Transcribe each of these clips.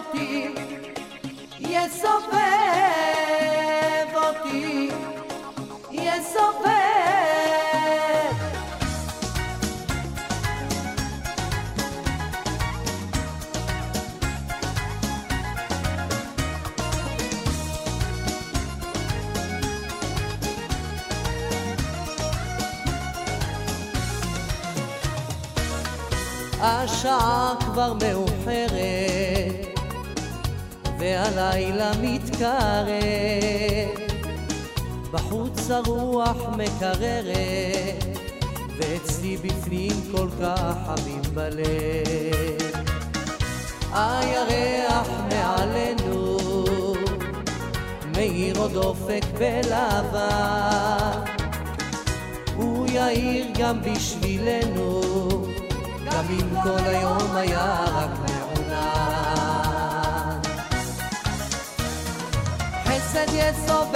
אותי, יסובב אותי, יסובב. השעה כבר מאוחרת והלילה מתקרב. בחוץ הרוח מקררת ואצלי בפנים כל כך חמים בלב. הירח מעלינו מאיר עוד אופק בלבן הוא יאיר גם בשבילנו גם אם כל היום היה רק serce nieco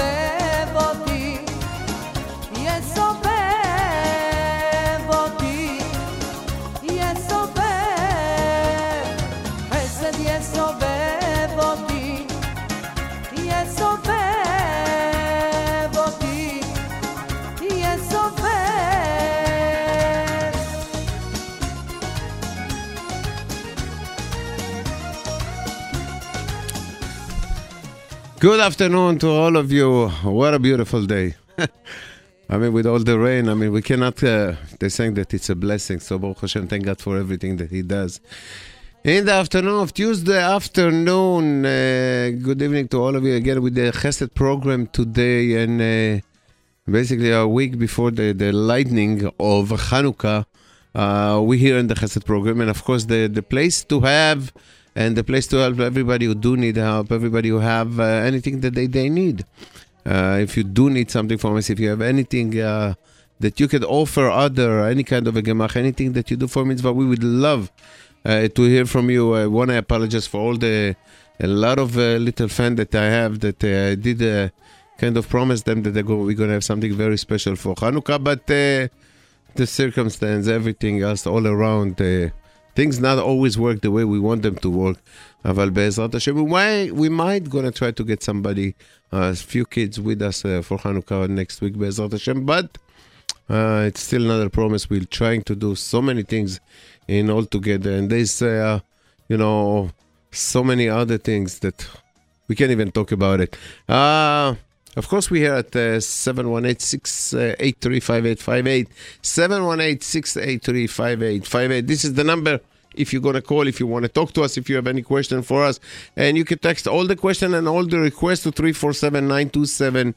Good afternoon to all of you. What a beautiful day. I mean, with all the rain, I mean, we cannot, uh, they're saying that it's a blessing. So, Baruch Hashem, thank God for everything that He does. In the afternoon of Tuesday afternoon, uh, good evening to all of you again with the Chesed program today and uh, basically a week before the, the lightning of Hanukkah. Uh, we here in the Chesed program, and of course, the, the place to have and the place to help everybody who do need help, everybody who have uh, anything that they, they need. Uh, if you do need something from us, if you have anything uh, that you could offer other, any kind of a gemach, anything that you do for mitzvah, we would love uh, to hear from you. I want to apologize for all the a lot of uh, little fans that I have that uh, I did uh, kind of promise them that go, we're going to have something very special for Hanukkah, but uh, the circumstance, everything else all around, uh, things not always work the way we want them to work. אבל בעזרת השם, we might, we might gonna try to get somebody, a few kids with us uh, for Hanukkah next week בעזרת השם, but uh, it's still not a promise. We're trying to do so many things in all together, and there's, uh, you know, so many other things that we can't even talk about it. Uh, of course, we're here at uh, 718-683-5858. 718-683-5858. This is the number if you're going to call, if you want to talk to us, if you have any question for us. And you can text all the question and all the requests to 347-927-8398,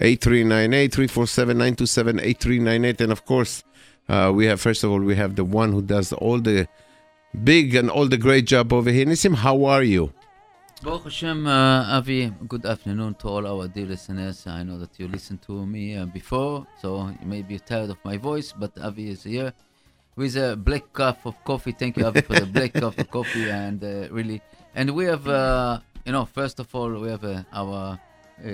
347-927-8398. And of course, uh, we have, first of all, we have the one who does all the big and all the great job over here. Nissim, how are you? Baruch Hashem, uh, Avi, good afternoon to all our dear listeners. I know that you listened to me uh, before, so you may be tired of my voice, but Avi is here with a black cup of coffee. Thank you, Avi, for the black cup of coffee, and uh, really, and we have, uh, you know, first of all, we have uh, our, uh,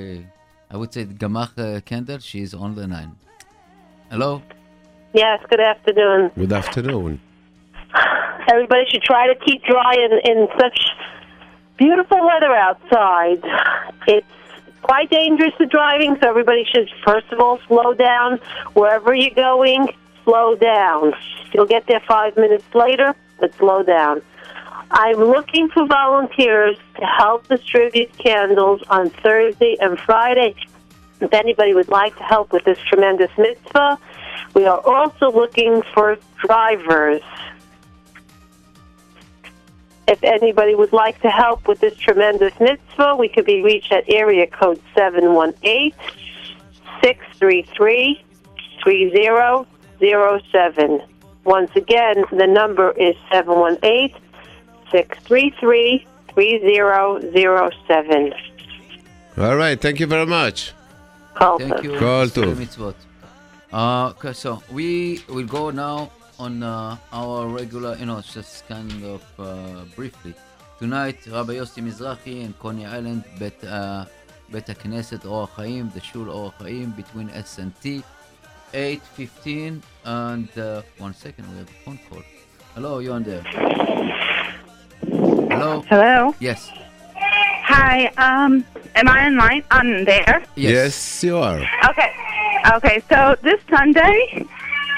I would say, Gemach uh, Candle. She is on the line. Hello. Yes, good afternoon. Good afternoon. Everybody should try to keep dry in, in such beautiful weather outside. It's quite dangerous to driving, so everybody should first of all slow down. Wherever you're going, slow down. You'll get there five minutes later, but slow down. I'm looking for volunteers to help distribute candles on Thursday and Friday. If anybody would like to help with this tremendous mitzvah, we are also looking for drivers. If anybody would like to help with this tremendous mitzvah, we could be reached at area code 718 633 3007. Once again, the number is 718 633 3007. All right, thank you very much. Thank you. Kol for the tov. mitzvot. Uh, okay, so we will go now on uh, our regular, you know, just kind of uh, briefly. Tonight, Rabbi Yossi Mizrahi in Coney Island, Bet, uh, Bet HaKnesset Or Chaim, the Shul Or Chaim, between S and T, 8.15, and uh, one second, we have a phone call. Hello, you on there? Hello? Hello. Yes. Hi. Um, am I online on there? Yes, you are. Okay. Okay. So this Sunday,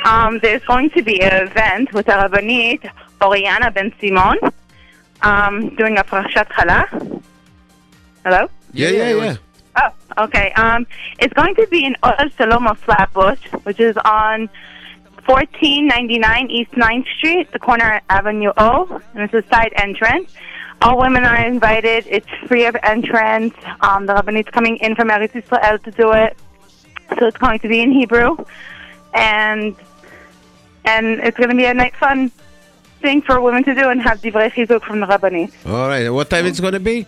um, there's going to be an event with the Rabbanit Oriana Ben Simon, um, doing a Parashat Chala. Hello. Yeah, yeah, yeah. Oh, okay. Um, it's going to be in Oel Shalom of Flatbush, which is on 1499 East 9th Street, the corner of Avenue O, and it's a side entrance. All women are invited. It's free of entrance. Um, the Rabbanit's coming in from Eretz Israel to do it, so it's going to be in Hebrew, and and it's going to be a nice, fun thing for women to do and have divrei chizuk from the Rabbanit. All right. What time it's going to be?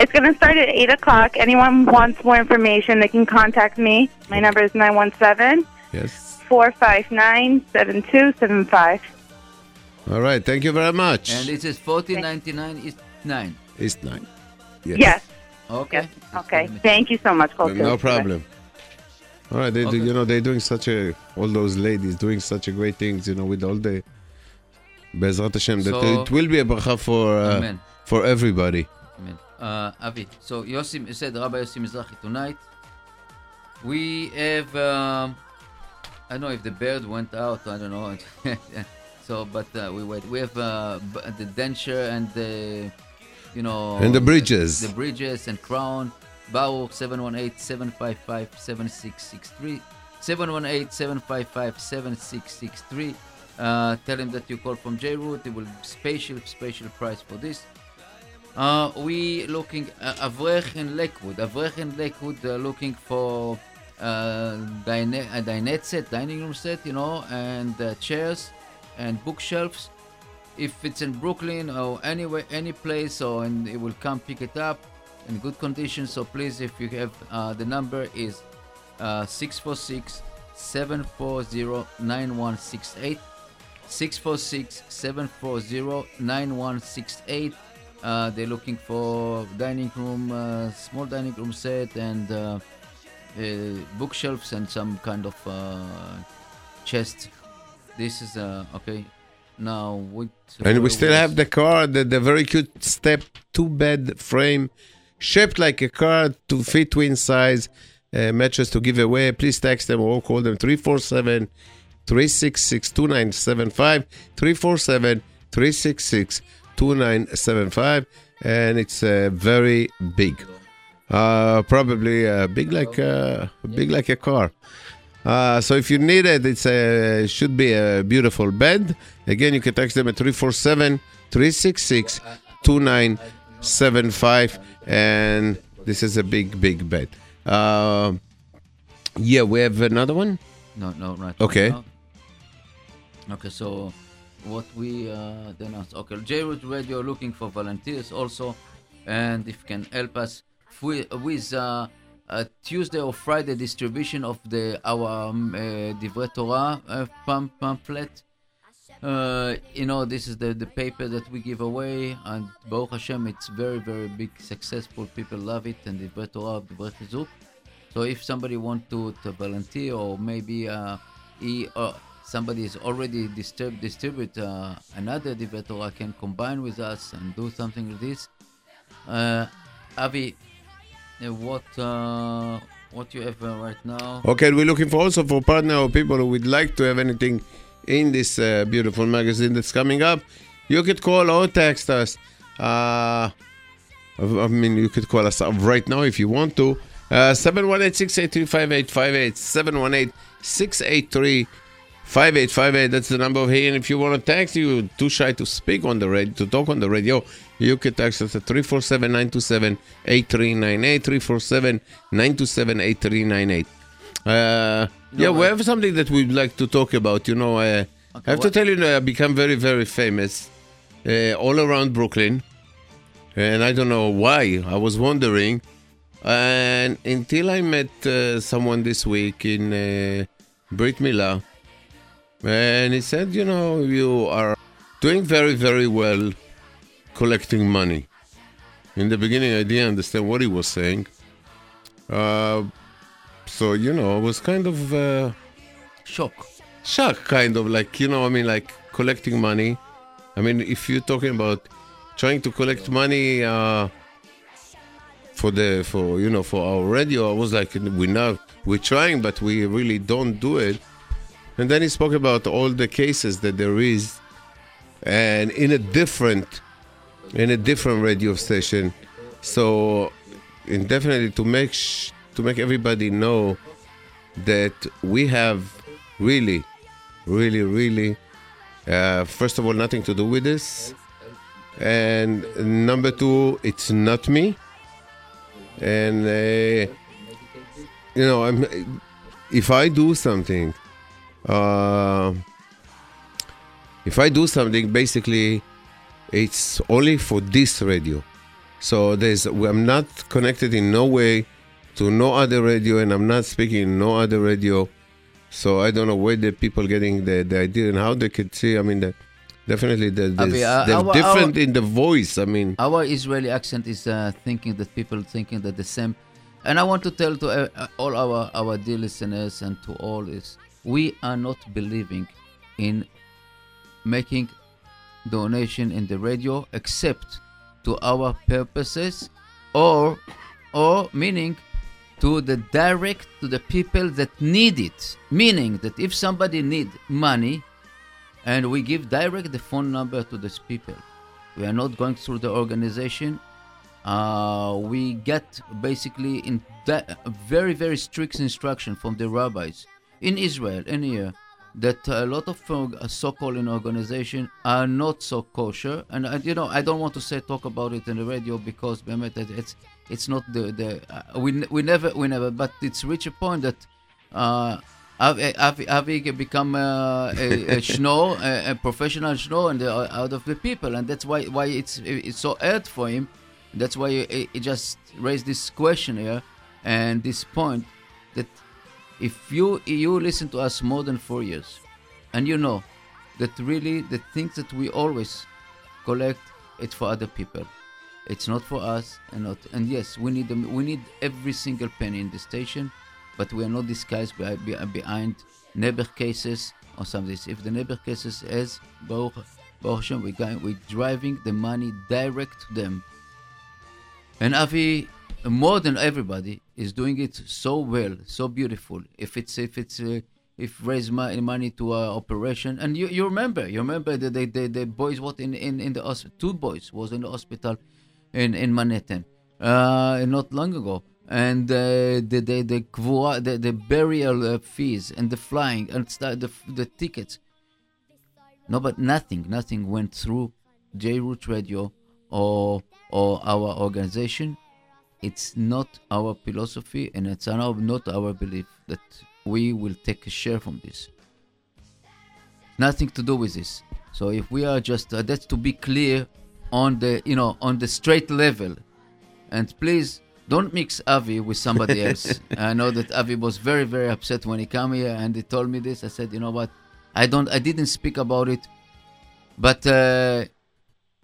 It's going to start at 8 o'clock. Anyone wants more information, they can contact me. My number is 917 Yes. 459 7275. All right. Thank you very much. And this is 1499 East 9. it's nine. Yes. Yes. Okay. Yes. Just Okay. let me- Thank you so much, No, Colton. no problem. All right, they do, you know they're doing such a all those ladies doing such a great things, you know, with all the Bezrat Hashem. That So- it will be a bracha for uh, for everybody. Amen. Uh, Avi, so Yossi you said Rabbi Yossi Mizrahi tonight. We have, um, I don't know if the bird went out, I don't know. so, but uh, we wait. We have uh, the denture and the, you know, And the bridges. The, bridges and crown. Baruch 718 755 7663. 718 755 7663. Uh, tell him that you call from J Root. It will special, special price for this. Uh, we looking uh, Avrech in Lakewood. Avrech in Lakewood uh, looking for uh, dine- a dinette set, dining room set, you know, and uh, chairs and bookshelves. If it's in Brooklyn or anywhere, any place, or and it will come pick it up in good condition. So please, if you have uh, the number is uh, 646 740 9168. 646 740 9168. Uh, they're looking for dining room, uh, small dining room set, and uh, uh, bookshelves and some kind of uh, chest. This is uh, okay. Now, what? And we still was- have the car, the, the very cute step two bed frame, shaped like a car to fit twin size uh, mattress to give away. Please text them or call them 347 366 2975. 347 366 2975. And it's uh, very big. Uh, probably uh, big like uh, big like a car. Uh, so if you need it, it's a should be a beautiful bed. Again, you can text them at 347 366 2975. And this is a big, big bed. Uh, yeah, we have another one. No, no, right. Okay. now. Okay, so what we uh, then asked. Okay, J-Root Radio looking for volunteers also, and if you can help us with, with uh, a Tuesday or Friday distribution of the our um, uh, Divrei Torah uh, pam- pamphlet. Uh, you know, this is the, the paper that we give away, and Baruch Hashem, it's very, very big, successful. People love it, and Divrei Torah, Divrei Chizuk. So if somebody want to, to volunteer, or maybe uh, he or somebody is already distrib- distribute uh, another Divrei Torah can combine with us and do something like this. Uh, Avi, uh, what uh, what you have uh, right now? Okay, we're looking for also for partner or people who would like to have anything in this uh, beautiful magazine that's coming up. You could call or text us. Uh, I mean, you could call us right now if you want to. Uh, 718-683-5858. 718-683-5858. That's the number here. And if you want to text, you're too shy to speak on the radio, to talk on the radio, you can text us at 347-927-8398. 347-927-8398. Uh, yeah, we have something that we'd like to talk about. You know, uh, I have to tell you, I become very, very famous uh, all around Brooklyn. And I don't know why. I was wondering. And until I met uh, someone this week in uh, Brit Milah, and he said, you know, you are doing very, very well collecting money. In the beginning, I didn't understand what he was saying. Uh, so, you know, I was kind of uh, Shock. shocked, kind of like, you know, I mean, like collecting money. I mean, if you're talking about trying to collect money uh, for the for you know for our radio. I was like, we're now we're trying, but we really don't do it. And then he spoke about all the cases that there is, and in a different in a different radio station. So, and definitely to make sh- to make everybody know that we have really, really, really, uh, first of all, nothing to do with this, and number two, it's not me, and uh, you know, I'm, if I do something, uh, if I do something, basically it's only for this radio. So there's I'm not connected in no way to no other radio, and I'm not speaking no other radio. So I don't know where the people getting the, the idea and how they could see. I mean, the, definitely the, there's- Avi, uh, they're our- different in the voice. I mean, Our Israeli accent is uh, thinking that people thinking that the same. And I want to tell to uh, uh, all our, our dear listeners and to all is we are not believing in making donation in the radio except to our purposes or or meaning to the direct to the people that need it. Meaning that if somebody need money and we give direct the phone number to these people we are not going through the organization uh, we get basically in very very strict instruction from the rabbis in israel and here that a lot of uh, so-called in organization are not so kosher. And uh, you know i don't want to say talk about it in the radio because it's it's not the the uh, we, we never we never but it's reached a point that uh Avi, Avi, Avi can become uh, a, a schno, a, a professional schno, and uh, out of the people, and that's why why it's it's so hard for him. That's why he, he just raised this question here and this point that if you you listen to us more than four years, and you know that really the things that we always collect it's for other people. It's not for us, and not. And yes, we need. We need every single penny in the station, but we are not disguised by, be- behind neighbor cases or something. If the neighbor cases is Baruch, Baruch Hashem, we going, we're driving the money direct to them. And Avi, more than everybody, is doing it so well, so beautiful. If it's if it's uh, if raise money, money to uh, operation, and you, you remember, you remember the the, the, the boys what in in in the hospital, two boys was in the hospital, in in Manhattan, uh, not long ago, and uh, the the the the, the burial uh, fees and the flying and the the tickets. No, but nothing, nothing went through J Radio or or our organization. It's not our philosophy and it's not not our belief that we will take a share from this. Nothing to do with this. So if we are just uh, that's to be clear on the you know on the straight level, and please don't mix Avi with somebody else. I know that Avi was very very upset when he came here and he told me this. I said, you know what, I don't I didn't speak about it, but. Uh,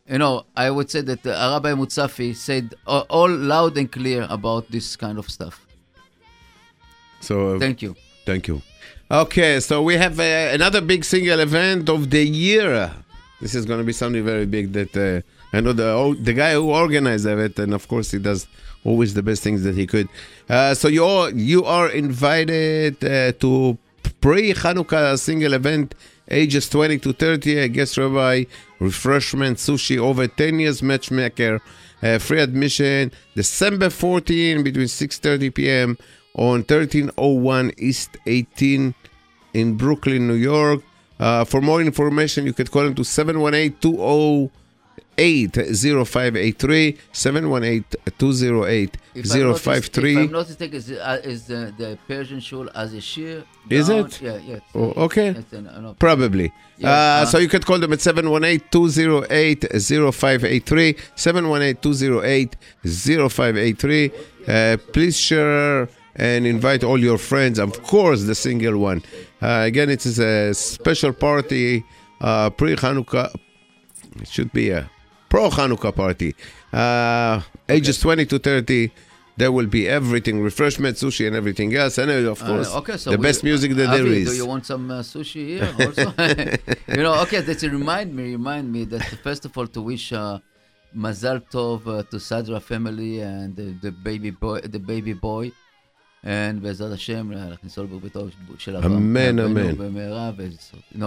you know, I would say that uh, Rabbi Mutsafi said uh, all loud and clear about this kind of stuff. so Thank you. Thank you. Okay, so we have uh, another big single event of the year. This is going to be something very big that uh, I know the oh, the guy who organized it, and of course he does always the best things that he could. Uh, so you all, you are invited uh, to pre Hanukkah single event, ages 20 to 30. A guest rabbi, refreshment, sushi, over 10 years matchmaker, uh, free admission. December 14 between 6:30 p.m. on 1301 East 18 in Brooklyn, New York. Uh, for more information, you could call him to 718 0583 718 208 If I'm not- 053. If I'm not mistaken, is, uh, is the, the Persian shul as a shear? Is it? Yeah, yeah. Oh, okay. It's an- uh. Probably. Yeah, uh, uh, so you could call them at 718-208-0583, 718-208-0583. Uh, please share and invite all your friends. Of course, the single one. Uh, again, it is a special party, uh, pre-Hanukkah. It should be a pro-Hanukkah party. Uh, ages 20 to 30. There will be everything, refreshment, sushi, and everything else. And uh, of Uh, course, okay, so the we- best music that there Avi, is. Do you want some uh, sushi here also? you know, okay, that's remind me, remind me that first of all to wish uh, Mazal Tov uh, to Sadra family and the, the baby boy, the baby boy. And בעזרת השם, להכניסו לבריתו של אברהם. אמן, אבינו אמן. במהרה, ו- no,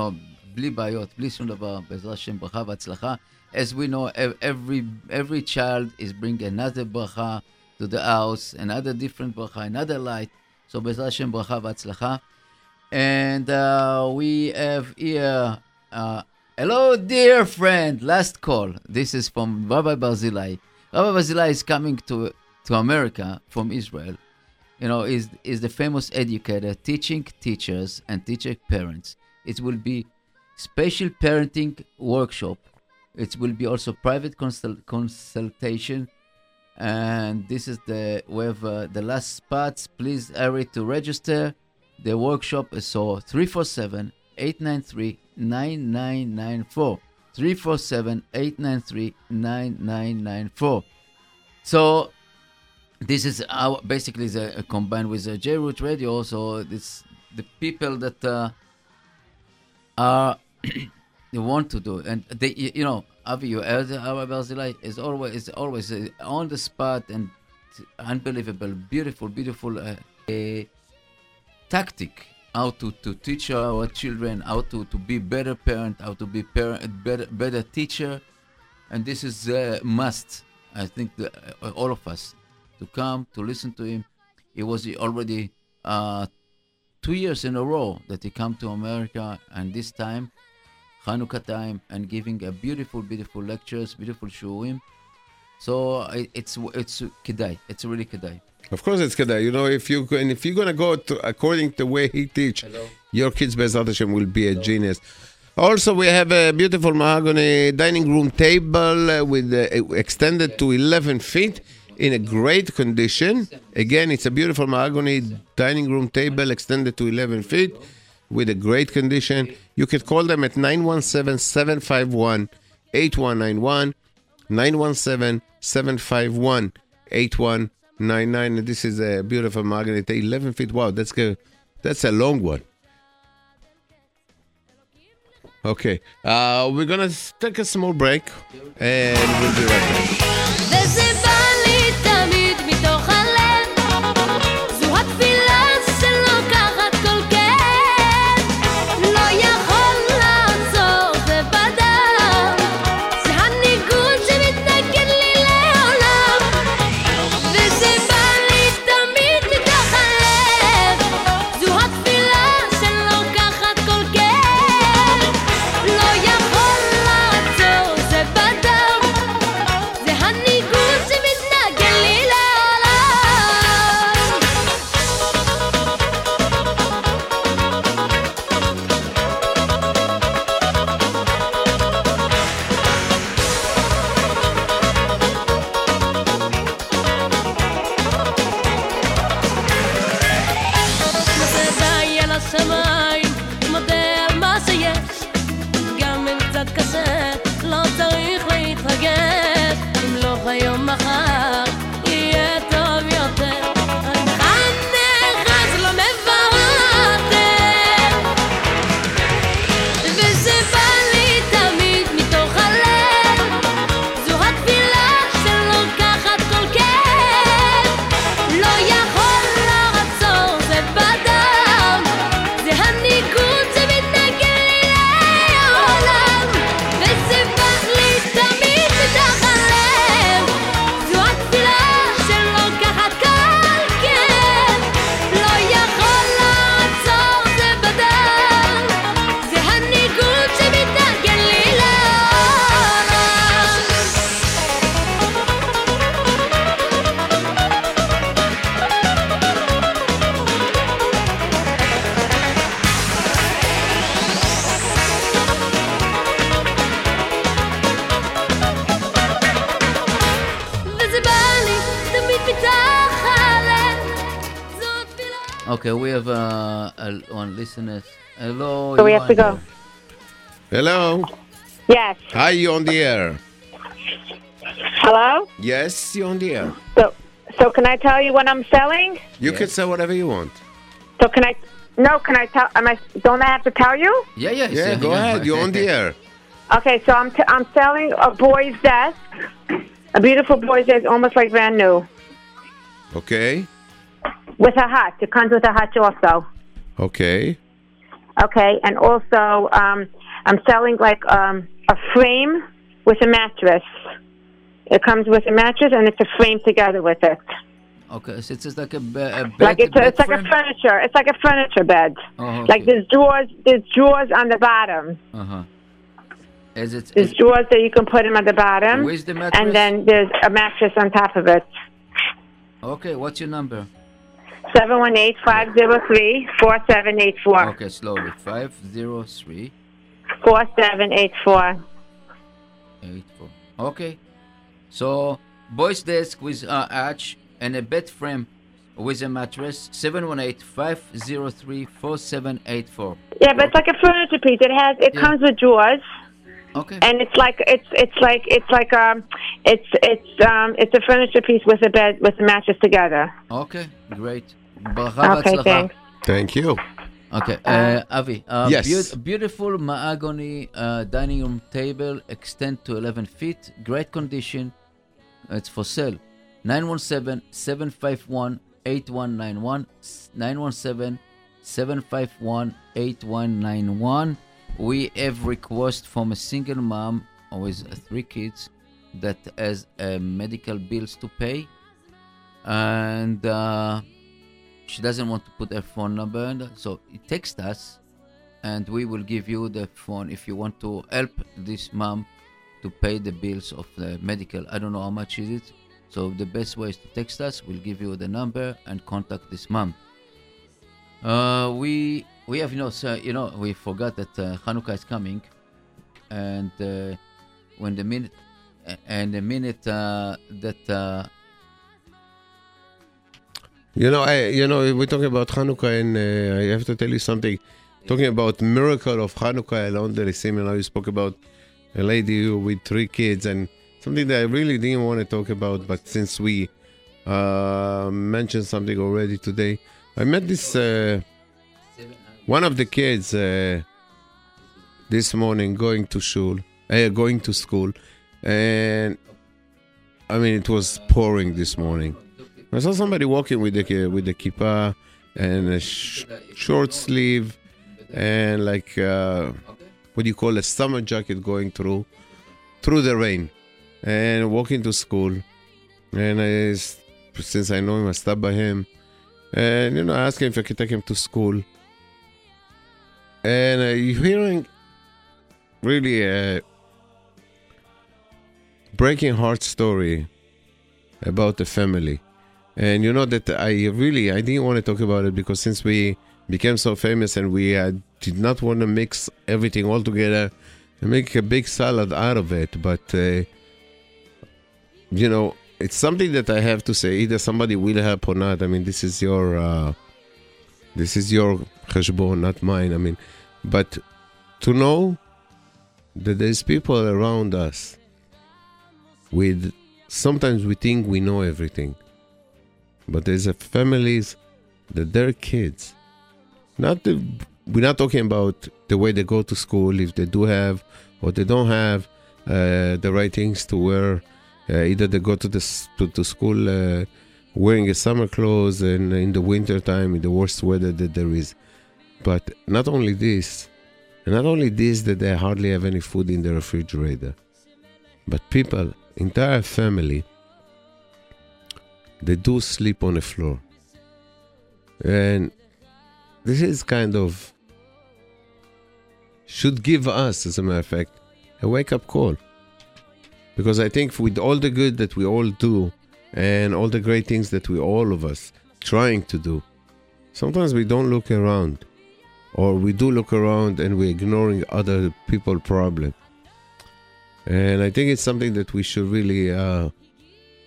בלי בעיות, בלי שום דבר, בעזרת השם, ברכה והצלחה. As we know, every every child is bring another bracha to the house, another different bracha, another light. So Bezrat Hashem bracha v'atzlacha. And uh, we have here, uh, hello dear friend, last call. This is from Rabbi Barzilai. Rabbi Barzilai is coming to to America from Israel. You know, is is the famous educator teaching teachers and teaching parents. It will be special parenting workshop it will be also private consul- consultation. And this is the have uh, the last spots. Please hurry to register. The workshop is so 347 893 9994. 347 893 9994. So this is our basically is a, combined with a J Root Radio. So this the people that uh, are want to do. And they you know Avi you is always is always uh, on the spot and unbelievable beautiful beautiful uh, tactic how to, to teach our children how to, to be better parent how to be parent better better teacher. And this is a must I think the, uh, all of us to come to listen to him. He was already uh, two years in a row that he come to America, and this time, Hanukkah time, and giving a beautiful, beautiful lectures, beautiful shurim. So it, it's it's kedai. It's really kedai. Of course, it's Kedai. You know, if you and if you're gonna go to, according to the way he teach, your kids Bezrat Hashem will be a genius. Also, we have a beautiful mahogany dining room table with uh, extended to 11 feet in a great condition. Again, it's a beautiful mahogany dining room table extended to 11 feet with a great condition. You can call them at 917 751 8191. 917 751 8199. This is a beautiful magnet, 11 feet. Wow, that's good. That's a long one. Okay, uh, we're gonna take a small break and we'll be right back. A- listeners. Hello. So we have to go. Hello. Yes. Hi, you on the air? Hello? Yes, you on the air. So, so can I tell you what I'm selling? You can sell whatever you want. So can I? No, can I tell? Am I? Don't I have to tell you? Yeah, yeah. Yeah, go ahead. You're on the air. Okay, so I'm t- I'm selling a boy's desk A beautiful boy's desk, almost like brand new, Okay. with a hutch. It comes with a hutch also. Okay. Okay, and also um, I'm selling like um, a frame with a mattress. It comes with a mattress and it's a frame together with it. Okay, so it's just like a, be- a bed. Like it's, a, bed it's like a furniture. It's like a furniture bed. Oh, okay. Like there's drawers. There's drawers on the bottom. Uh-huh. Is it, There's is, drawers that you can put them at the bottom. Where's the mattress? And then there's a mattress on top of it. okay, what's your number? Seven one eight five zero three four seven eight four. Okay, slowly. 503 Four seven eight four. 84. Okay. So, boys desk with uh, arch and a bed frame with a mattress. 718-503-4784. Yeah, but it's like a furniture piece. It has. It Yeah. comes with drawers. Okay. And it's like it's it's like it's like um it's it's um it's a furniture piece with a bed with the matches together. Okay, great. Okay. Thank you. Okay, uh, uh Avi. Uh, yes. Be- beautiful mahogany uh, dining room table, extend to 11 feet, great condition. It's for sale. 917 751 8191. 917 751 8191. We have request from a single mom with three kids that has uh, medical bills to pay. And. Uh, she doesn't want to put her phone number so text us and we will give you the phone if you want to help this mom to pay the bills of the medical i don't know how much is it so the best way is to text us we'll give you the number and contact this mom uh, we we have you know so, you know we forgot that uh, hanukkah is coming and uh, when the minute and the minute uh, that uh, You know, I you know we're talking about Hanukkah, and uh, I have to tell you something. Talking about miracle of Hanukkah along the seminar, you spoke about a lady with three kids, and something that I really didn't want to talk about, but since we uh, mentioned something already today, I met this uh, one of the kids uh, this morning going to school, uh, going to school, and I mean it was pouring this morning. I saw somebody walking with the with the kippah and a sh- short sleeve and like uh, what do you call a summer jacket going through through the rain and walking to school. And I, since I know him, I stopped by him and you know him if I could take him to school. And uh, you're hearing really a breaking heart story about the family. And you know that I really I didn't want to talk about it because since we became so famous and we uh, did not want to mix everything all together and make a big salad out of it, but uh, you know it's something that I have to say. Either somebody will help or not. I mean, this is your uh, this is your cheshbon, not mine. I mean, but to know that there's people around us with sometimes we think we know everything but there's a families that their kids not the, we're not talking about the way they go to school if they do have or they don't have uh, the right things to wear either they go to the to, to school uh, wearing a summer clothes and in the winter time in the worst weather that there is but not only this and not only this that they hardly have any food in the refrigerator but people entire family they do sleep on the floor. And this is kind of should give us, as a matter of fact, a wake up call. Because I think with all the good that we all do and all the great things that we all of us trying to do, sometimes we don't look around. Or we do look around and we're ignoring other people problem. And I think it's something that we should really uh,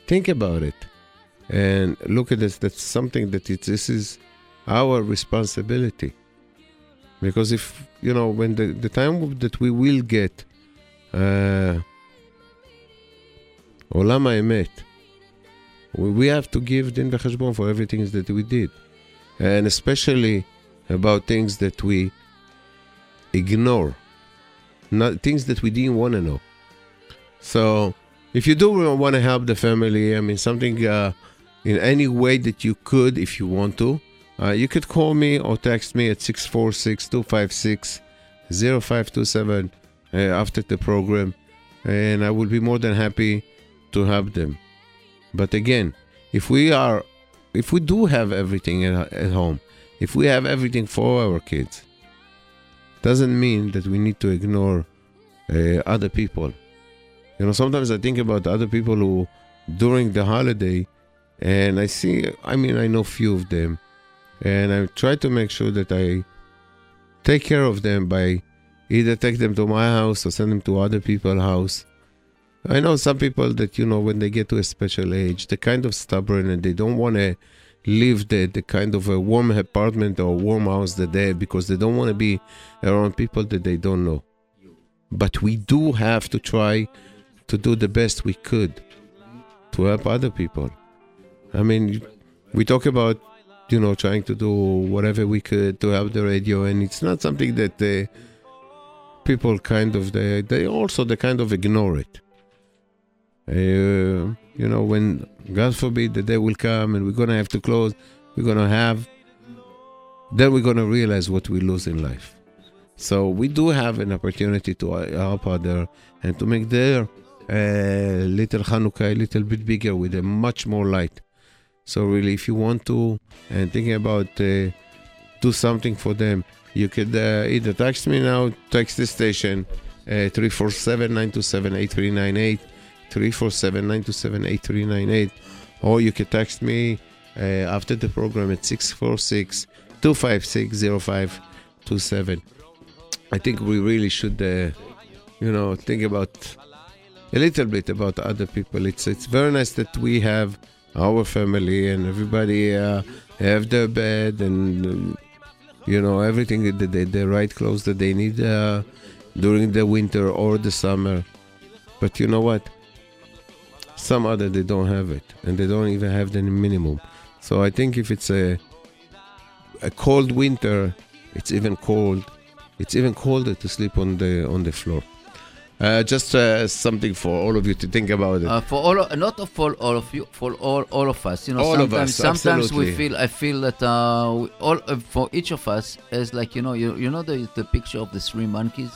think about it and look at this that's something that it, this is our responsibility because if you know when the, the time that we will get uh olam emet we, have to give din v'cheshbon for everything that we did. And especially about things that we ignore. Not things that we didn't want to know. So if you do want to help the family, I mean, something uh, in any way that you could, if you want to, uh, you could call me or text me at 646 256 0527 uh, after the program, and I will be more than happy to help them. But again, if we are, if we do have everything at, at home, if we have everything for our kids, doesn't mean that we need to ignore uh, other people. You know, sometimes I think about other people who, during the holiday, and I see, I mean, I know few of them, and I try to make sure that I take care of them by either take them to my house or send them to other people's house. I know some people that, you know, when they get to a special age, they're kind of stubborn and they don't want to live the, the kind of a warm apartment or warm house that they have because they don't want to be around people that they don't know. But we do have to try to do the best we could to help other people. I mean, we talk about, you know, trying to do whatever we could to help the radio, and it's not something that uh, people kind of they they also they kind of ignore it. Uh, you know, when God forbid the day will come and we're gonna have to close, we're gonna have, then we're gonna realize what we lose in life. So we do have an opportunity to uh, help other and to make their uh, little Hanukkah a little bit bigger with a much more light. So really, if you want to and thinking about uh, do something for them, you could uh, either text me now, text the station, uh, 347-927-8398, 347-927-8398, or you can text me uh, after the program at 646-256-0527. I think we really should, uh, you know, think about a little bit about other people. It's it's very nice that we have our family and everybody uh, have their bed and um, you know everything that they, the right clothes that they need uh, during the winter or the summer. But you know what? Some other they don't have it, and they don't even have the minimum. So I think if it's a a cold winter, it's even cold. It's even colder to sleep on the on the floor. Uh, just uh, something for all of you to think about it. Uh, for all, of, not for all of you, for all, all of us. You know, All of sometimes, us, sometimes we feel. I feel that uh, all uh, for each of us is like you know, you, you know the the picture of the three monkeys.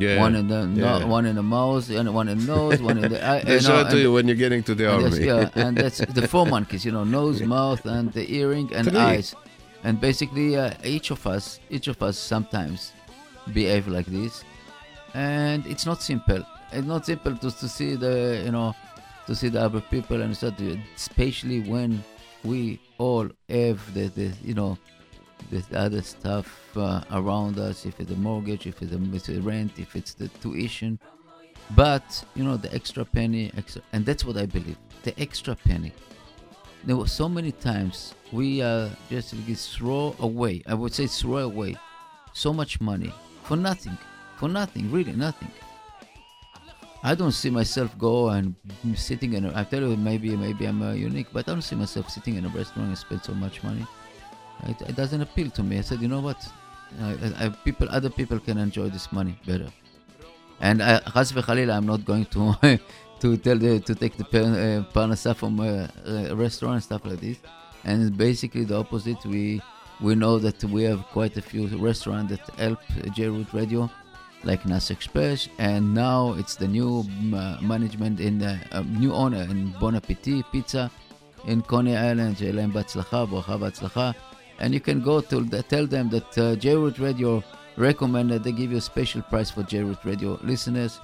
Yeah, One in the no, yeah. one in the mouth, and one in the nose, one in the eye. They show it to you when you're getting to the army. yeah, and that's the four monkeys. You know, nose, mouth, and the earring and Three. eyes. And basically, uh, each of us, each of us, sometimes behave like this, and it's not simple. It's not simple to, to see the you know to see the other people and to- especially when we all have the, the you know the other stuff uh, around us if it's a mortgage if it's a, it's a rent if it's the tuition but you know the extra penny extra and that's what i believe the extra penny there were so many times we uh, just throw away i would say throw away so much money for nothing for nothing really nothing I don't see myself go and sitting in. A, I tell you, maybe maybe I'm uh, unique, but I don't see myself sitting in a restaurant and spend so much money. It, it doesn't appeal to me. I said, you know what? Uh, I, I, people, other people can enjoy this money better. And uh, chas v'chalila, I'm not going to to tell the, to take the par- uh, parnasa from a, a restaurant and stuff like this. And basically the opposite. We we know that we have quite a few restaurants that help J-Root Radio, like Nas Express, and now it's the new um, uh, management in the uh, new owner in Bon Appetit Pizza in Coney Island. שיהיה להם בהצלחה, ברכה והצלחה. And you can go to the, tell them that uh, J-Root Radio recommended they give you a special price for J-Root Radio listeners.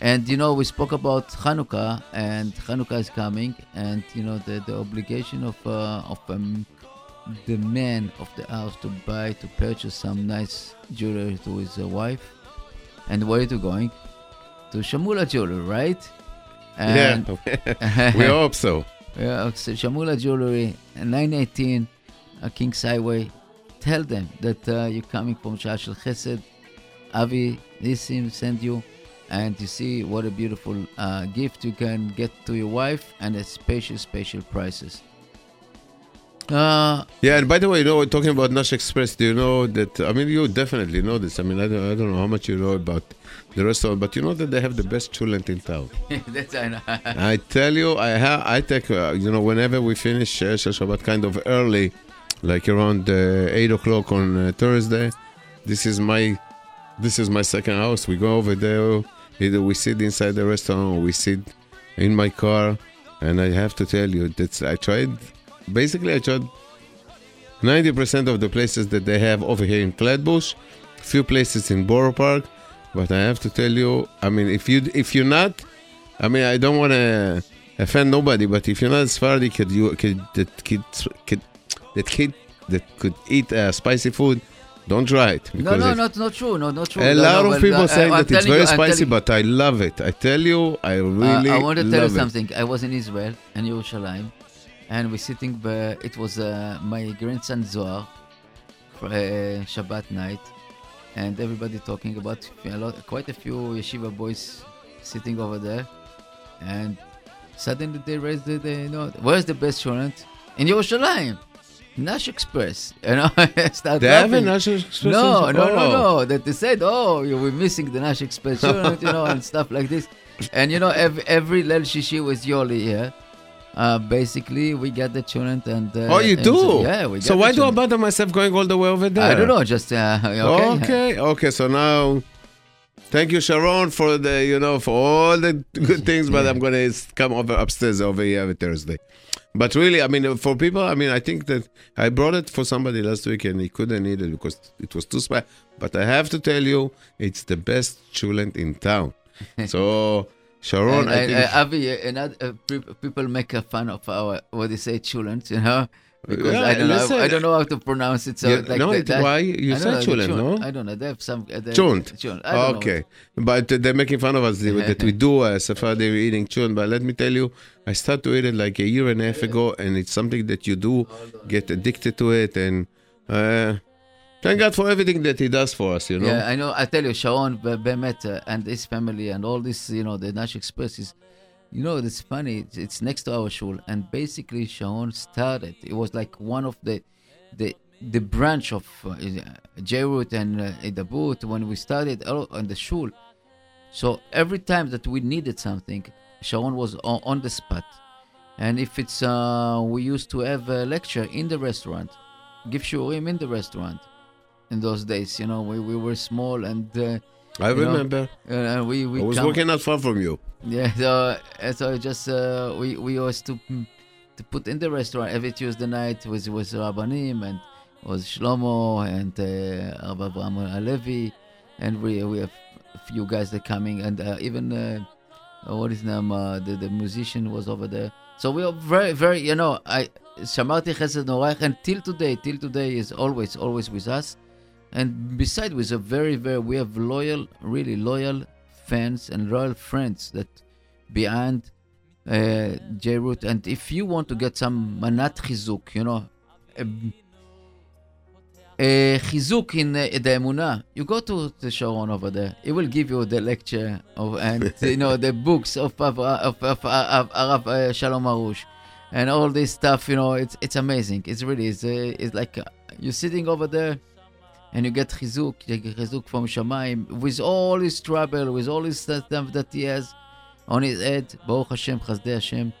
And you know, we spoke about Hanukkah, and Hanukkah is coming, and you know the, the obligation of uh, of um, the man of the house to buy to purchase some nice jewelry to his uh, wife. And where are you going? To Shamula Jewelry, right? Yeah, we hope so. yeah, Shamula Jewelry, 918 uh, Kings Highway. Tell them that uh, you're coming from Shah Shel Chesed. Avi Nissim sent you, and you see what a beautiful uh, gift you can get to your wife and at special, special prices. Uh, Yeah, and by the way, you know, we're talking about Nash Express, do you know that? I mean, you definitely know this. I mean, I don't, I don't know how much you know about the restaurant, but you know that they have the best chulent in town. that's I know. I tell you, I have, I take, uh, you know, whenever we finish uh, Shabbat kind of early, like around uh, eight o'clock on uh, Thursday, this is my, this is my second house. We go over there, either we sit inside the restaurant, or we sit in my car, and I have to tell you that I tried, basically, I tried 90% of the places that they have over here in Flatbush, a few places in Borough Park, but I have to tell you, I mean, if you if you're not, I mean, I don't want to offend nobody, but if you're not Sephardi kid, you that kid, kid that kid that could eat uh, spicy food, don't try it. No, because no, not not true. No, not true. a No, lot no, of well, people uh, saying I'm that it's very you- spicy, but I love it. I tell you, I really uh, I want to tell you love it. something. I was in Israel and Yerushalayim, and we're sitting. By, it was uh, my grandson Zohar, for, uh, Shabbat night, and everybody talking about a lot, quite a few yeshiva boys sitting over there, and suddenly they raised the, the you know, where's the best restaurant in Yerushalayim? Nash Express, you know. start They have a. Nash Express No, no, no, Oh. no. That they said, oh, you were missing the Nash Express unit, you know, and stuff like this. And you know, every, every Lel Shishi with Yoli here. Uh, basically, we get the tunant and. Uh, Oh, you and do? so- yeah, we get So why do I bother myself going all the way over there? I don't know, just uh, okay. Okay, okay. So now, thank you, Sharon, for the you know for all the good things. But I'm gonna come over upstairs over here every Thursday. But really, I mean, for people, I mean, I think that I brought it for somebody last week and he couldn't eat it because it was too spicy. But I have to tell you, it's the best chulent in town. so, Sharon, And, I think. uh, Avi, uh, and, uh, people make a fun of our what they say chulent, you know, because Yeah, I don't listen, know, I don't know how to pronounce it. So Yeah, like no, that, that- why? You I said don't know, the chulent, no? I don't know. They have some. Uh, they- Chunt. Chunt. I don't know. Okay, but uh, they're making fun of us that we do uh, Sephardi eating chun. But let me tell you, I started to eat it like a year and a half ago, and it's something that you do get addicted to it. And uh, thank God for everything that He does for us. You know, Yeah, I know. I tell you, Sharon Be- Bemet uh, and his family and all this, you know, the Nash Express is, you know, it's funny. It's, next to our shul, and basically Sharon started. It was like one of the, the, the branch of uh, Jerut and uh, Idabut when we started on the shul. So every time that we needed something, Sharon was on, on the spot. And if it's, uh, we used to have a lecture in the restaurant, give shurim in the restaurant in those days. You know, we, we were small and uh, I you know, remember. uh, we we I was come- working not far from you. Yeah, so, uh, so just uh, we we used to mm, to put in the restaurant every Tuesday night was was Rabbanim and was Shlomo and uh, Rabbi Abraham Alevi, and we we have a few guys that coming and uh, even uh, what is name uh, the the musician was over there. So we are very very you know I Shamarti Chesed Norach and till today till today is always always with us. And beside with a very very we have loyal really loyal fans and loyal friends that behind uh, J-Root. And if you want to get some manat chizuk, you know, um, uh, Chizuk in uh, the Emunah. You go to the Sharon over there. It will give you the lecture of and you know the books of of of, of, of HaRav uh, Shalom Arush, and all this stuff. You know, it's it's amazing. It's really it's, uh, it's like uh, you're sitting over there, and you get Chizuk, you get Chizuk from Shamaim with all his trouble, with all his stuff that he has on his head. Baruch Hashem, Chasdei Hashem.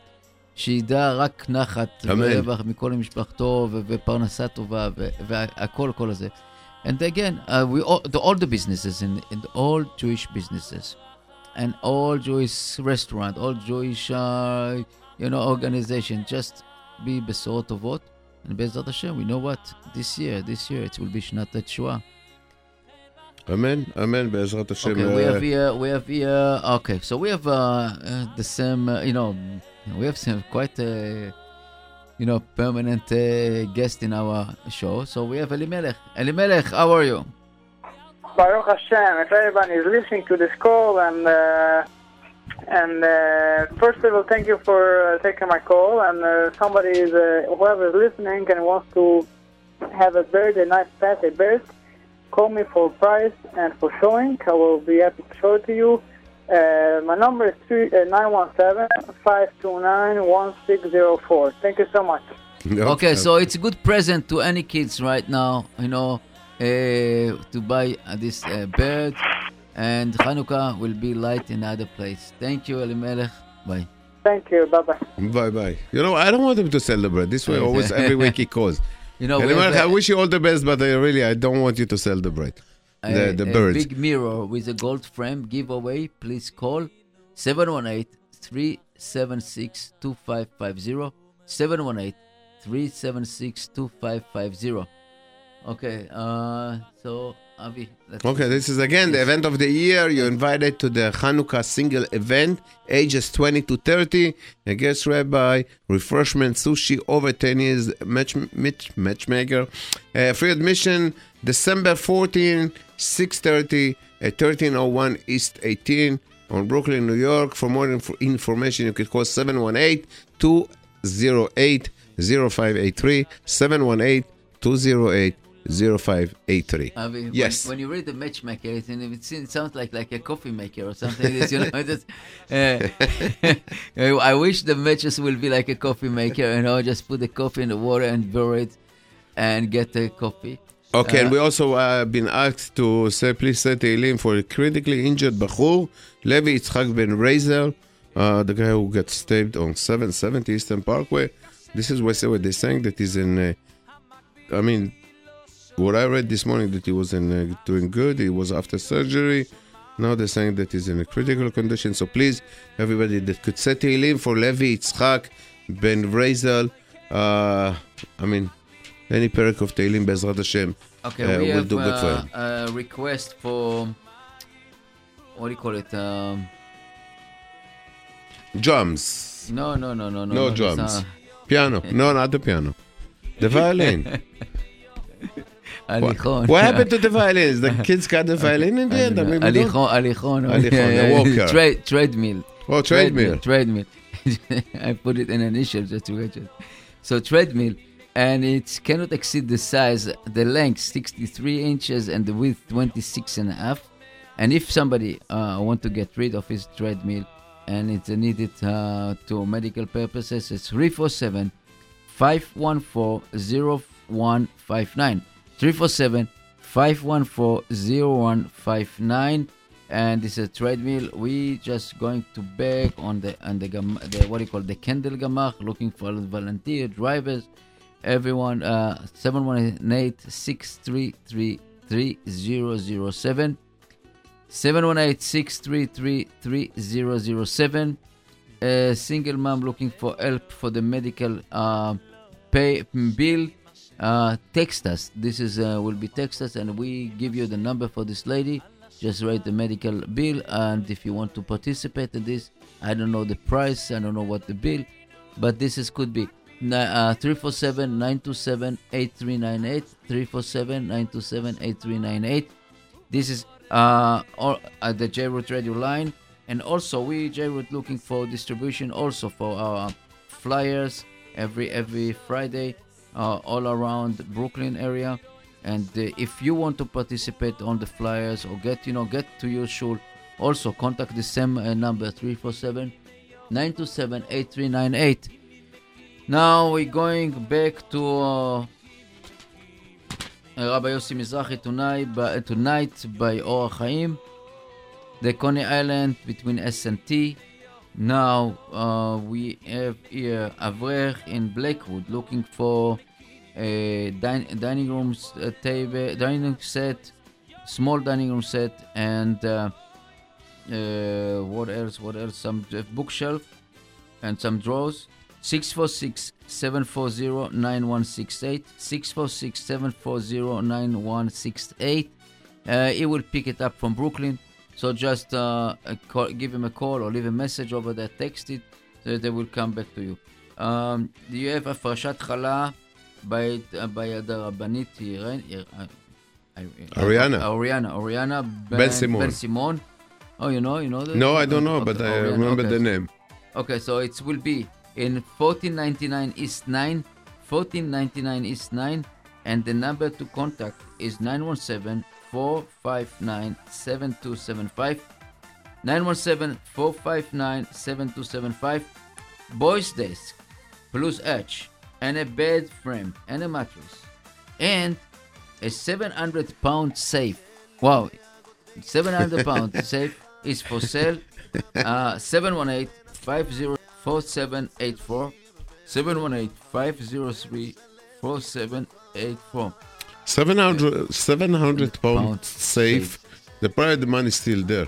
שידע רק נחת אמן. ורווח מכל משפחתו ו- ופרנסה טובה ו- והכל, כל הזה. And again, uh, we all the, all the businesses in, in all Jewish businesses and all Jewish restaurant, all Jewish, uh, you know, organization, just be בשורות טובות. And בעזרת השם, we know what, this year, this year, it will be שנת התשועה. Amen, amen. בעזרת השם. Okay, we uh, have here, we have here, okay, so we have uh, uh, the same, uh, you know, we have some quite a, you know, permanent uh, guest in our show. So we have Elimelech. Elimelech, how are you? Baruch Hashem, if everyone is listening to this call, and uh, and uh, first of all, thank you for uh, taking my call. And uh, somebody is uh, whoever is listening and wants to have a birthday, nice birthday birth, call me for price and for showing. I will be happy to show it to you. Uh, my number is three, uh, 917-529-1604. Thank you so much. Nope. Okay, so it's a good present to any kids right now, you know, uh, to buy uh, this uh, bird. And Hanukkah will be light in other place. Thank you, Elimelech. Bye. Thank you. Bye bye. Bye bye. You know, I don't want him to celebrate. This way, always every week he calls. You know, And we Elimelech, have I a- wish you all the best, but I really, I don't want you to celebrate. The, a, the a birds. big mirror with a gold frame giveaway. Please call 718 376 2550. 718 376 2550. Okay, uh, so Avi, Okay, this is again the event of the year. You're invited to the Hanukkah single event, ages 20 to 30. A guest rabbi, refreshment, sushi, over 10 years, match, match, matchmaker. Uh, free admission, December 14, 6.30 at 1301 East 18 on Brooklyn, New York. For more inf- information, you could call 718-208-0583, 718-208-0583. Avi, when- Yes. When, you read the matchmaker, it, it seems- sounds like like a coffee maker or something. It's, you know, just, uh, I wish the matches will be like a coffee maker. You know, just put the coffee in the water and boil it, and get the coffee. Okay, and Uh, we also uh, been asked to say, please say Tehillim for a critically injured Bachur, Levi Yitzchak Ben Razer, uh, the guy who got stabbed on 770 Eastern Parkway. This is what they saying that he's in, uh, I mean, what I read this morning that he was in uh, doing good, he was after surgery. Now they're saying that he's in a critical condition. So please, everybody that could say Tehillim for Levi Yitzchak Ben Razel, uh, I mean, any parak of Tehillim Bezrat Hashem Okay, uh, we will have do good for uh, him. a request for what do you call it? Um, Drums. no, no, no, no, no. No drums. uh, Piano. No, not the piano. The violin. what, what happened to the violins? The kids got the violin in the end? I mean, we don't- Alichon, Alichon, Alichon, a walker. Treadmill. Oh, treadmill. Treadmill. I put it in an initial just to get it. So treadmill, and it cannot exceed the size, the length 63 inches and the width 26 and a half. And if somebody uh, want to get rid of his treadmill and it's needed uh, to medical purposes, it's 347 514 0159. 347 514 0159 and this is a treadmill. We just going to beg on the on the, the what do you call the candle Gemach looking for volunteer drivers. Everyone uh 718 633 3007 718-633-3007 a single mom looking for help for the medical uh, pay bill uh, text us. This is uh, will be text us and we give you the number for this lady. Just write the medical bill and if you want to participate in this i don't know the price i don't know what the bill but this is could be. Ni- uh, 347-927-8398 347-927-8398 this is uh, or, uh, the J-Root radio line and also we J-Root looking for distribution also for our flyers every every Friday. uh, all around Brooklyn area. And uh, if you want to participate on the flyers or get you know get to your shul also contact the same uh, number 347 927 8398 now we're going back to uh, Rabbi Yossi Mizrahi tonight by, tonight by Or Chaim. The Coney Island between S and T. Now uh, we have here Avrech in Lakewood looking for Eh, din dining room eh, table, dining set, small dining room set, and uh, eh, what else? What else? Some uh, bookshelf and some drawers. 646 740 9168. 646 740 9168. Uh, he will pick it up from Brooklyn. So just uh, call, give him a call or leave a message over there, text it, so they will come back to you. Um, do you have a fashat challah? uh, by the רבנית אירן- איר- I- I- Ariana. Ariana, Ariana Ben Simon. Ben Simon. Oh, you know, you know. The, No, I don't know, okay, but I Ariana, remember okay. the name. Okay, so it will be in 1499 East 9, 1499 East 9, and the number to contact is 917 459 7275. 917 459 7275. Boys Desk plus H and a bed frame and a mattress and a 700 pound safe. Wow, 700 pound safe is for sale. Uh, 718 504784 718 503 4784. 700, 700 pound Pound safe. The of the money is still there.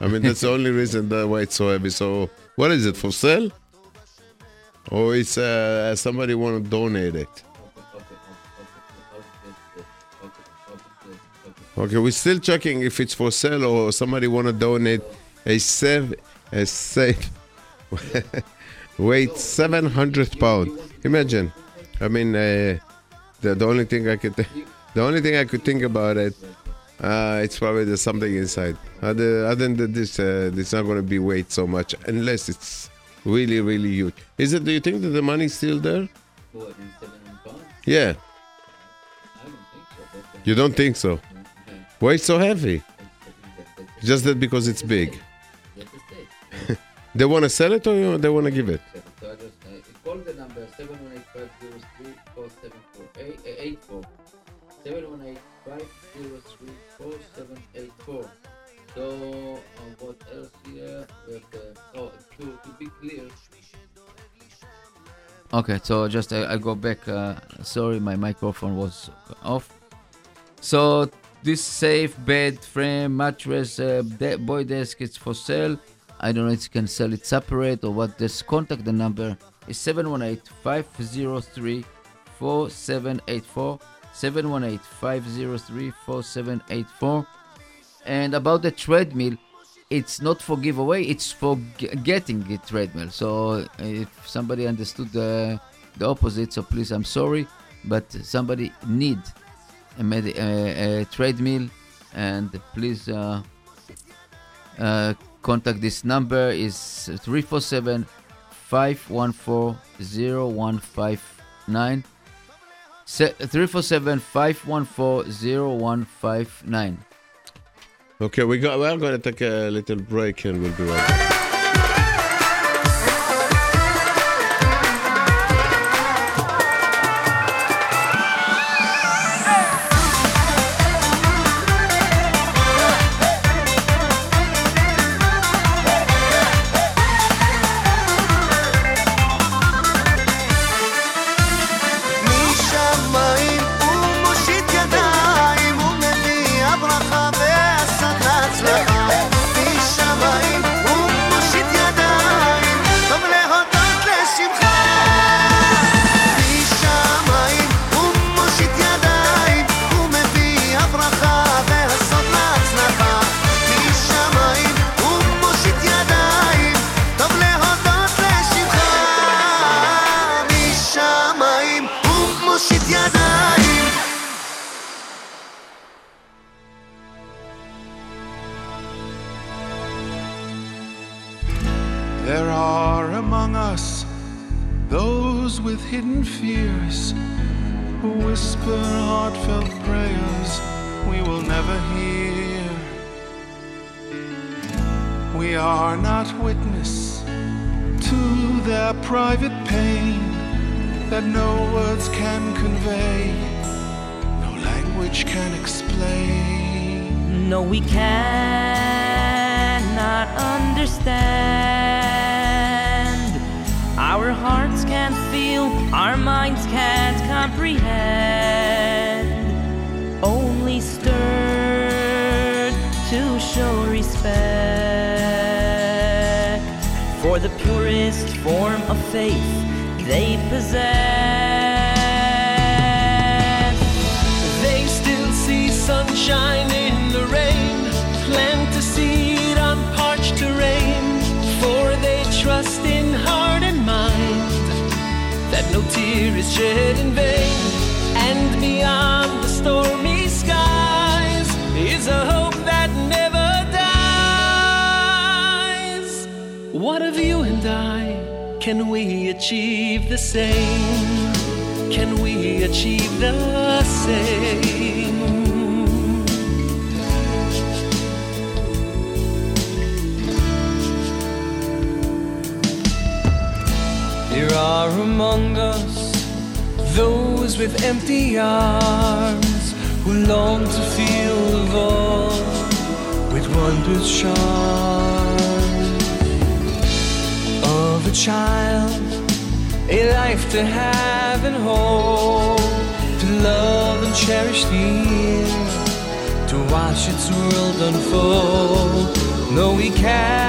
I mean, that's the only reason that why it's so heavy. So, what is it for sale? Or it's uh, somebody want to donate it? Okay, we're still checking if it's for sale or somebody want to donate a safe, a safe weight 700 pound. Imagine. I mean, uh, the, the only thing I could, th- the only thing I could think about it, uh, it's probably there's something inside. Other, other than this, uh, it's not going to be weight so much unless it's really, really huge. Is it? Do you think that the money's still there? Yeah. You don't think so? Why it's so heavy? Just that because it's big. They want to sell it or they want to give it? So uh, call the number 718-503-4784. 718-503-4784. So uh, what else here? We have the, to, to be clear. Okay, so just I, I go back. Uh, sorry, my microphone was off. So this safe bed frame mattress uh, de- boy desk it's for sale. I don't know if you can sell it separate or what. Just contact the number is 718-503-4784. 718-503-4784. And about the treadmill, it's not for giveaway. It's for g- getting a treadmill. So if somebody understood the the opposite, so please, I'm sorry, but somebody need a, med- a, a treadmill, and please uh, uh, contact this number is 347 514 0159 347 514 0159 Okay, we got. We're going to take a little break and we'll be right back. Hidden fears whisper heartfelt prayers we will never hear. We are not witness to their private pain that no words can convey, no language can explain. No, we cannot understand. Our hearts can't feel, our minds can't comprehend. Only stirred to show respect for the purest form of faith they possess. They still see sunshine in no tear is shed in vain, and beyond the stormy skies is a hope that never dies. What of you and I? Can we achieve the same? Can we achieve the same? Are among us Those with empty arms who long to feel the void with wondrous charm of a child, a life to have and hold, to love and cherish dear, to watch its world unfold. No, we cannot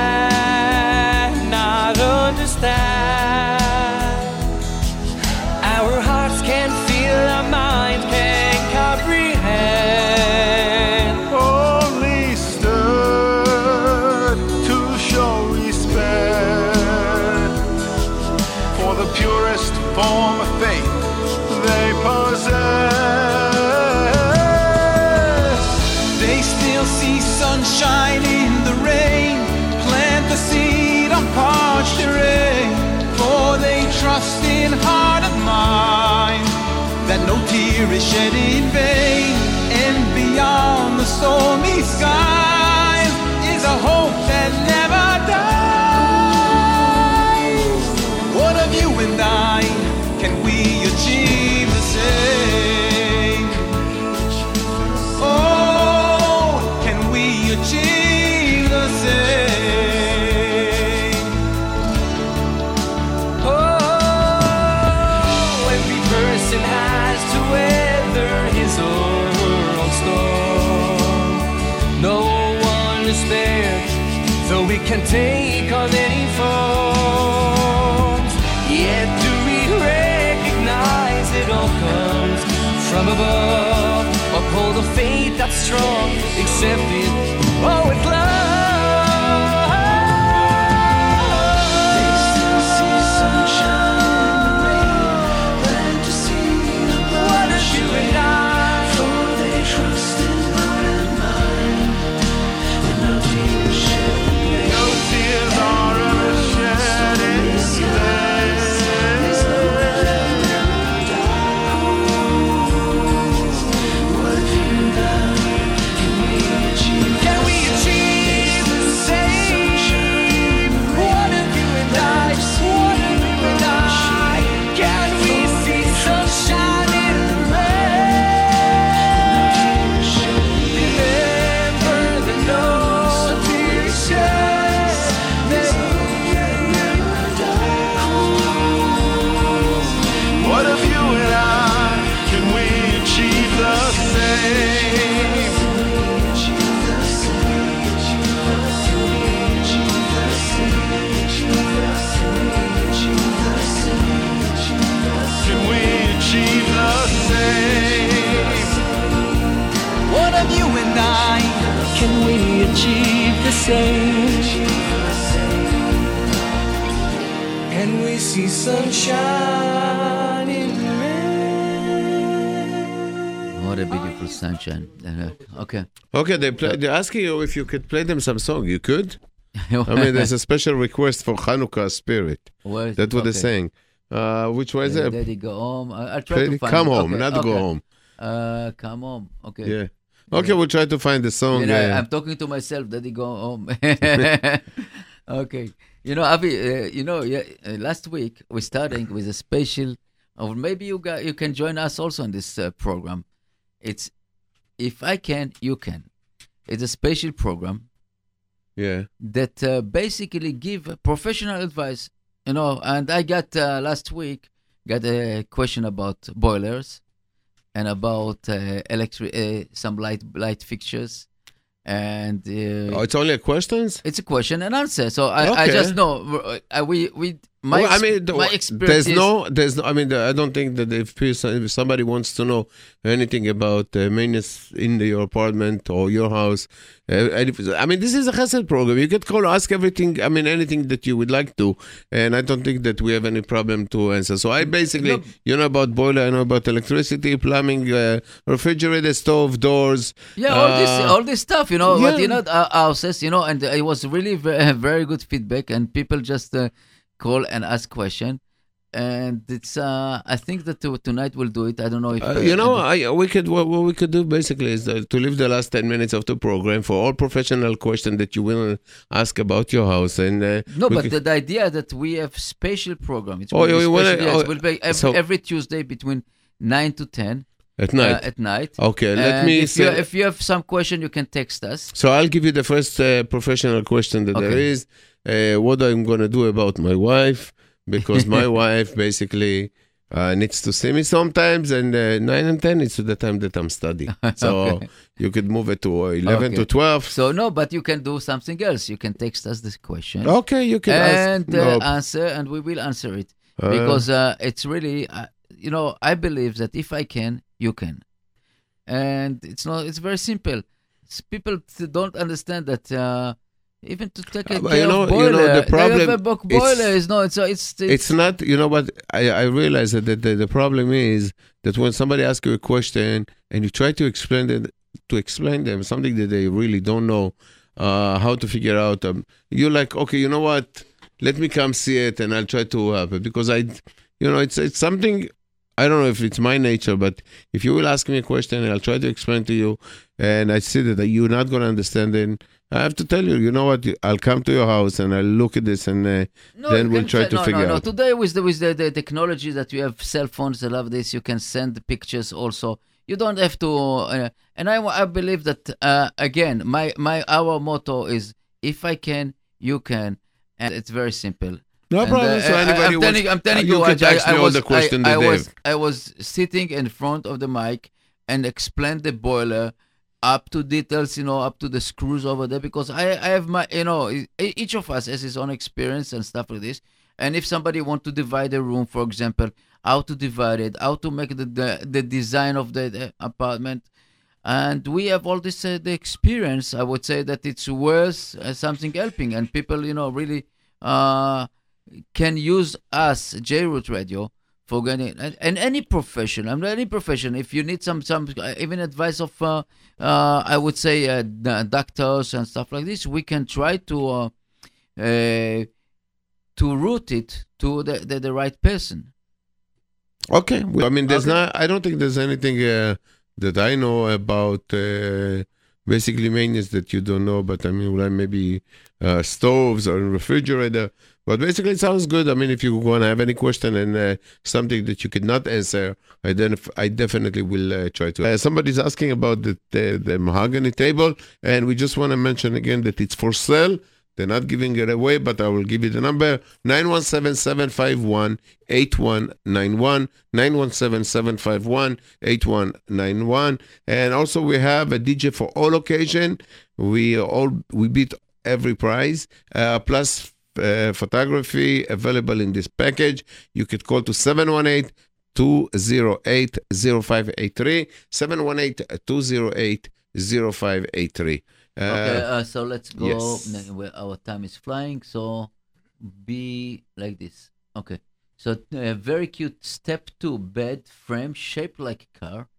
understand. Is shed in vain. And beyond the stormy skies can take on any forms. Yet do we recognize it all comes from above? Uphold a faith that's strong, accept it, they play, they're asking you if you could play them some song. You could? I mean, there's a special request for Hanukkah spirit. That's what they're saying. Uh, which one is Uh, it? Daddy, go home. I- I'll try Play- to find come it. home, Okay, not go home. Uh, come home. Okay. Yeah. Okay, we'll try to find the song. You know, uh, I'm talking to myself. Daddy, go home. okay. You know, Avi. Uh, you know, yeah, uh, last week we're starting with a special, or maybe you got you can join us also in this uh, program. It's if I can, you can. It's a special program yeah. that uh, basically give professional advice. You know, and I got uh, last week got a question about boilers and about uh, electric uh, some light light fixtures and uh, Oh, it's only a questions? it's a question and answer. So I, I just know uh, we we my Well, I mean, the- my there's experience is- no, there's no. I mean, I don't think that if, if somebody wants to know anything about uh, maintenance in your apartment or your house, uh, I mean, this is a Chesed program. You could call, ask everything. I mean, anything that you would like to, and I don't think that we have any problem to answer. So I basically, No. you know about boiler, I know about electricity, plumbing, uh, refrigerator, stove, doors. Yeah, all this, uh, all this stuff, you know. yeah. But you know, our houses, you know, and it was really very, very good feedback, and people just uh, call and ask question. and it's. Uh, I think that tonight we'll do it. I don't know if Uh, you know, I, we could what, what we could do basically is uh, to leave the last ten minutes of the program for all professional questions that you will ask about your house and uh, No, but could- the, the idea that we have special program. It's Oh, you wanna- oh, will be every, so- every Tuesday between nine to ten at night. uh, at night. Okay, let And me If you, if you have some question, you can text us. So I'll give you the first uh, professional question that there Okay. is. Uh, what I'm going to do about my wife because my wife basically uh, needs to see me sometimes, and uh, nine and ten is the time that I'm studying. So Okay. you could move it to uh, eleven Okay. to twelve. So no, but you can do something else. You can text us this question. Okay, you can ask- and uh, no. answer, and we will answer it Uh, because uh, it's really, uh, you know, I believe that if I can, you can, and it's not. It's very simple. People don't understand that. Even to take a Uh, care you know- of you boiler, know, the problem a bo- is- boiler is no, it's, uh, it's it's not you know what i, I realize that the, the, the problem is that when somebody asks you a question and you try to explain it to explain them something that they really don't know uh, how to figure out um, you're like okay you know what? Let me come see it and i'll try to help it. Because i you know it's it's something I don't know if it's my nature, but if you will ask me a question and I'll try to explain to you, and I see that you're not going to understand it, I have to tell you, you know what? I'll come to your house and I'll look at this, and uh, no, then we'll try to no, figure no, no. out. Today with the with the, the technology that you have cell phones, I love this. You can send pictures also. You don't have to. Uh, and I, I believe that uh, again, my my our motto is if I can, you can, and it's very simple. No And, problem. So I- I- anybody I'm telling, I'm telling you you, can I, I, me I all was, the question I, I was. I was sitting in front of the mic and explained the boiler up to details, you know, up to the screws over there because I, I have my, you know, each of us has his own experience and stuff like this. And if somebody want to divide a room, for example, how to divide it, how to make the the, the design of the, the apartment, and we have all this uh, the experience. I would say that it's worth uh, something helping, and people, you know, really uh, can use us, J Root Radio, for getting and, and any profession. I mean, any profession. If you need some some uh, even advice of, uh, uh, I would say, uh, doctors and stuff like this, we can try to uh, uh, to route it to the, the, the right person. Okay. Well, I mean, there's Okay. not. I don't think there's anything uh, that I know about uh, basically maintenance that you don't know. But I mean, like maybe uh, stoves or refrigerator. But basically, it sounds good. I mean, if you want to have any question and uh, something that you could not answer, I then I definitely will uh, try to. Uh, somebody's asking about the, the the mahogany table, and we just want to mention again that it's for sale. They're not giving it away, but I will give you the number 917 751 8191. 917 751 8191. And also, we have a DJ for all occasion. We all we beat every prize, uh, plus uh, photography available in this package. You could call to 718 208 0583. 718 208 0583. okay, uh, so let's go. yes. Our time is flying, so be like this. Okay. So a very cute step two bed frame shaped like a car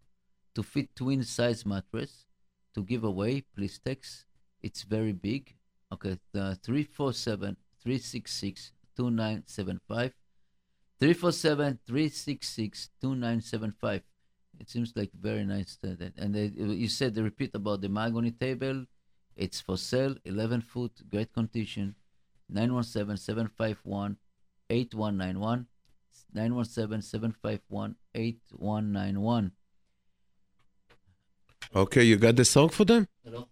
to fit twin size mattress to give away. Please text. It's very big. Okay, the 347 366 2975. 347 366 2975. It seems like very nice. uh, that- And they, you said the repeat about the mahogany table. It's for sale, 11 foot, great condition. 917 751 8191. 917 751 8191. Okay, you got the song for them? Hello?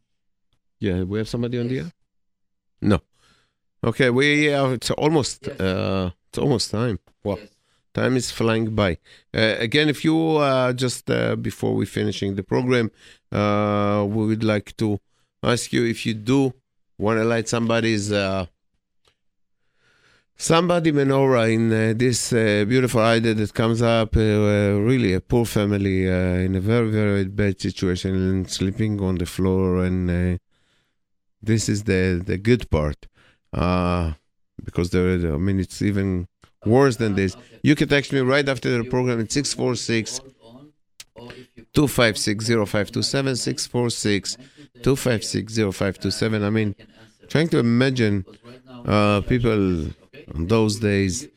Yeah, we have somebody on the air. No. Okay, we uh, it's almost uh, it's almost time. Wow, time is flying by. Uh, again, if you uh, just uh, before we finishing the program, uh, we would like to ask you if you do want to light somebody's uh, somebody menorah in uh, this uh, beautiful idea that comes up. Uh, uh, really, a poor family uh, in a very very bad situation and sleeping on the floor and. Uh, this is the the good part uh because there i mean it's even worse than this. You can text me right after the program at 646 256 0527 646 256 0527 i mean trying to imagine uh people in those days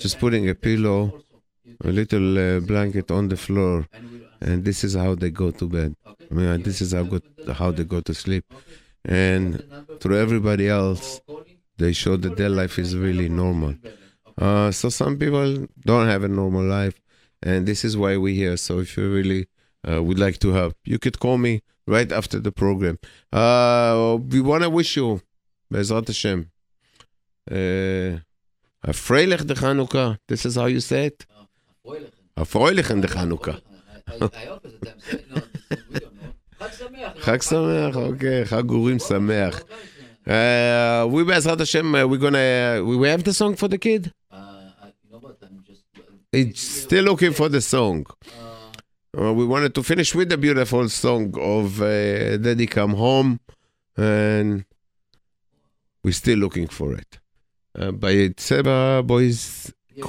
just putting a pillow, a little uh, blanket on the floor, and this is how they go to bed. I mean, this is how go, how they go to sleep, and through everybody else, they show that their life is really normal. Uh, so some people don't have a normal life, and this is why we're here. So if you really uh, would like to help, you could call me right after the program. Uh, we want to wish you, Bezrat Hashem, uh, a freilich de Chanukah. This is how you say it? A freilichen de Chanukah. חג שמח, אוקיי, חג שמח. We בעזרת השם, we gonna, we have the song for the kid? It's still looking for the song. Uh, we wanted to finish with the beautiful song of uh, Daddy Come Home, and we're still looking for it. Uh, by Yeshiva Boys. Yeah.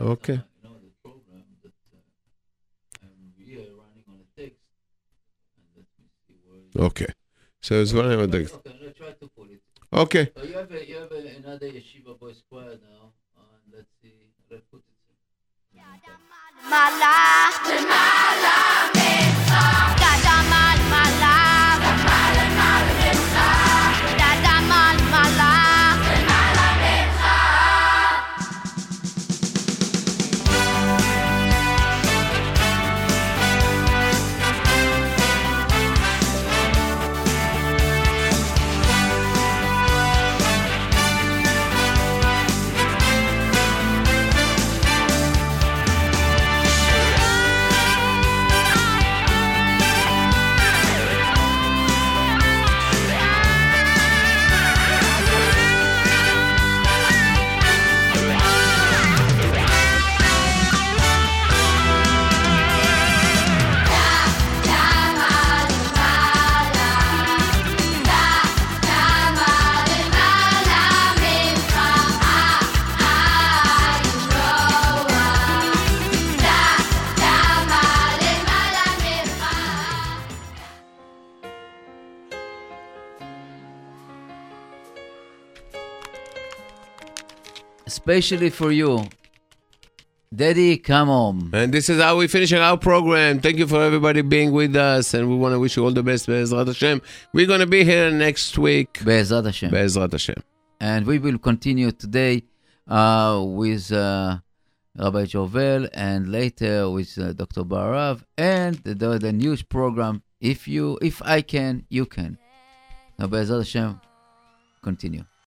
Okay. Okay. So it's one of the. Okay. So you have, a, you have a, another Yeshiva Boys choir now. Uh, let's see. Let's put it. Especially for you. Daddy, come home. And this is how we're finishing our program. Thank you for everybody being with us, and we want to wish you all the best, Be'ezrat Hashem. We're going to be here next week. Be'ezrat Hashem. Be'ezrat Hashem. And we will continue today uh, with uh, Rabbi Jovel and later with uh, Dr. Barav and the, the, the news program. If you, if I can, you can. Now, Be'ezrat Hashem, continue.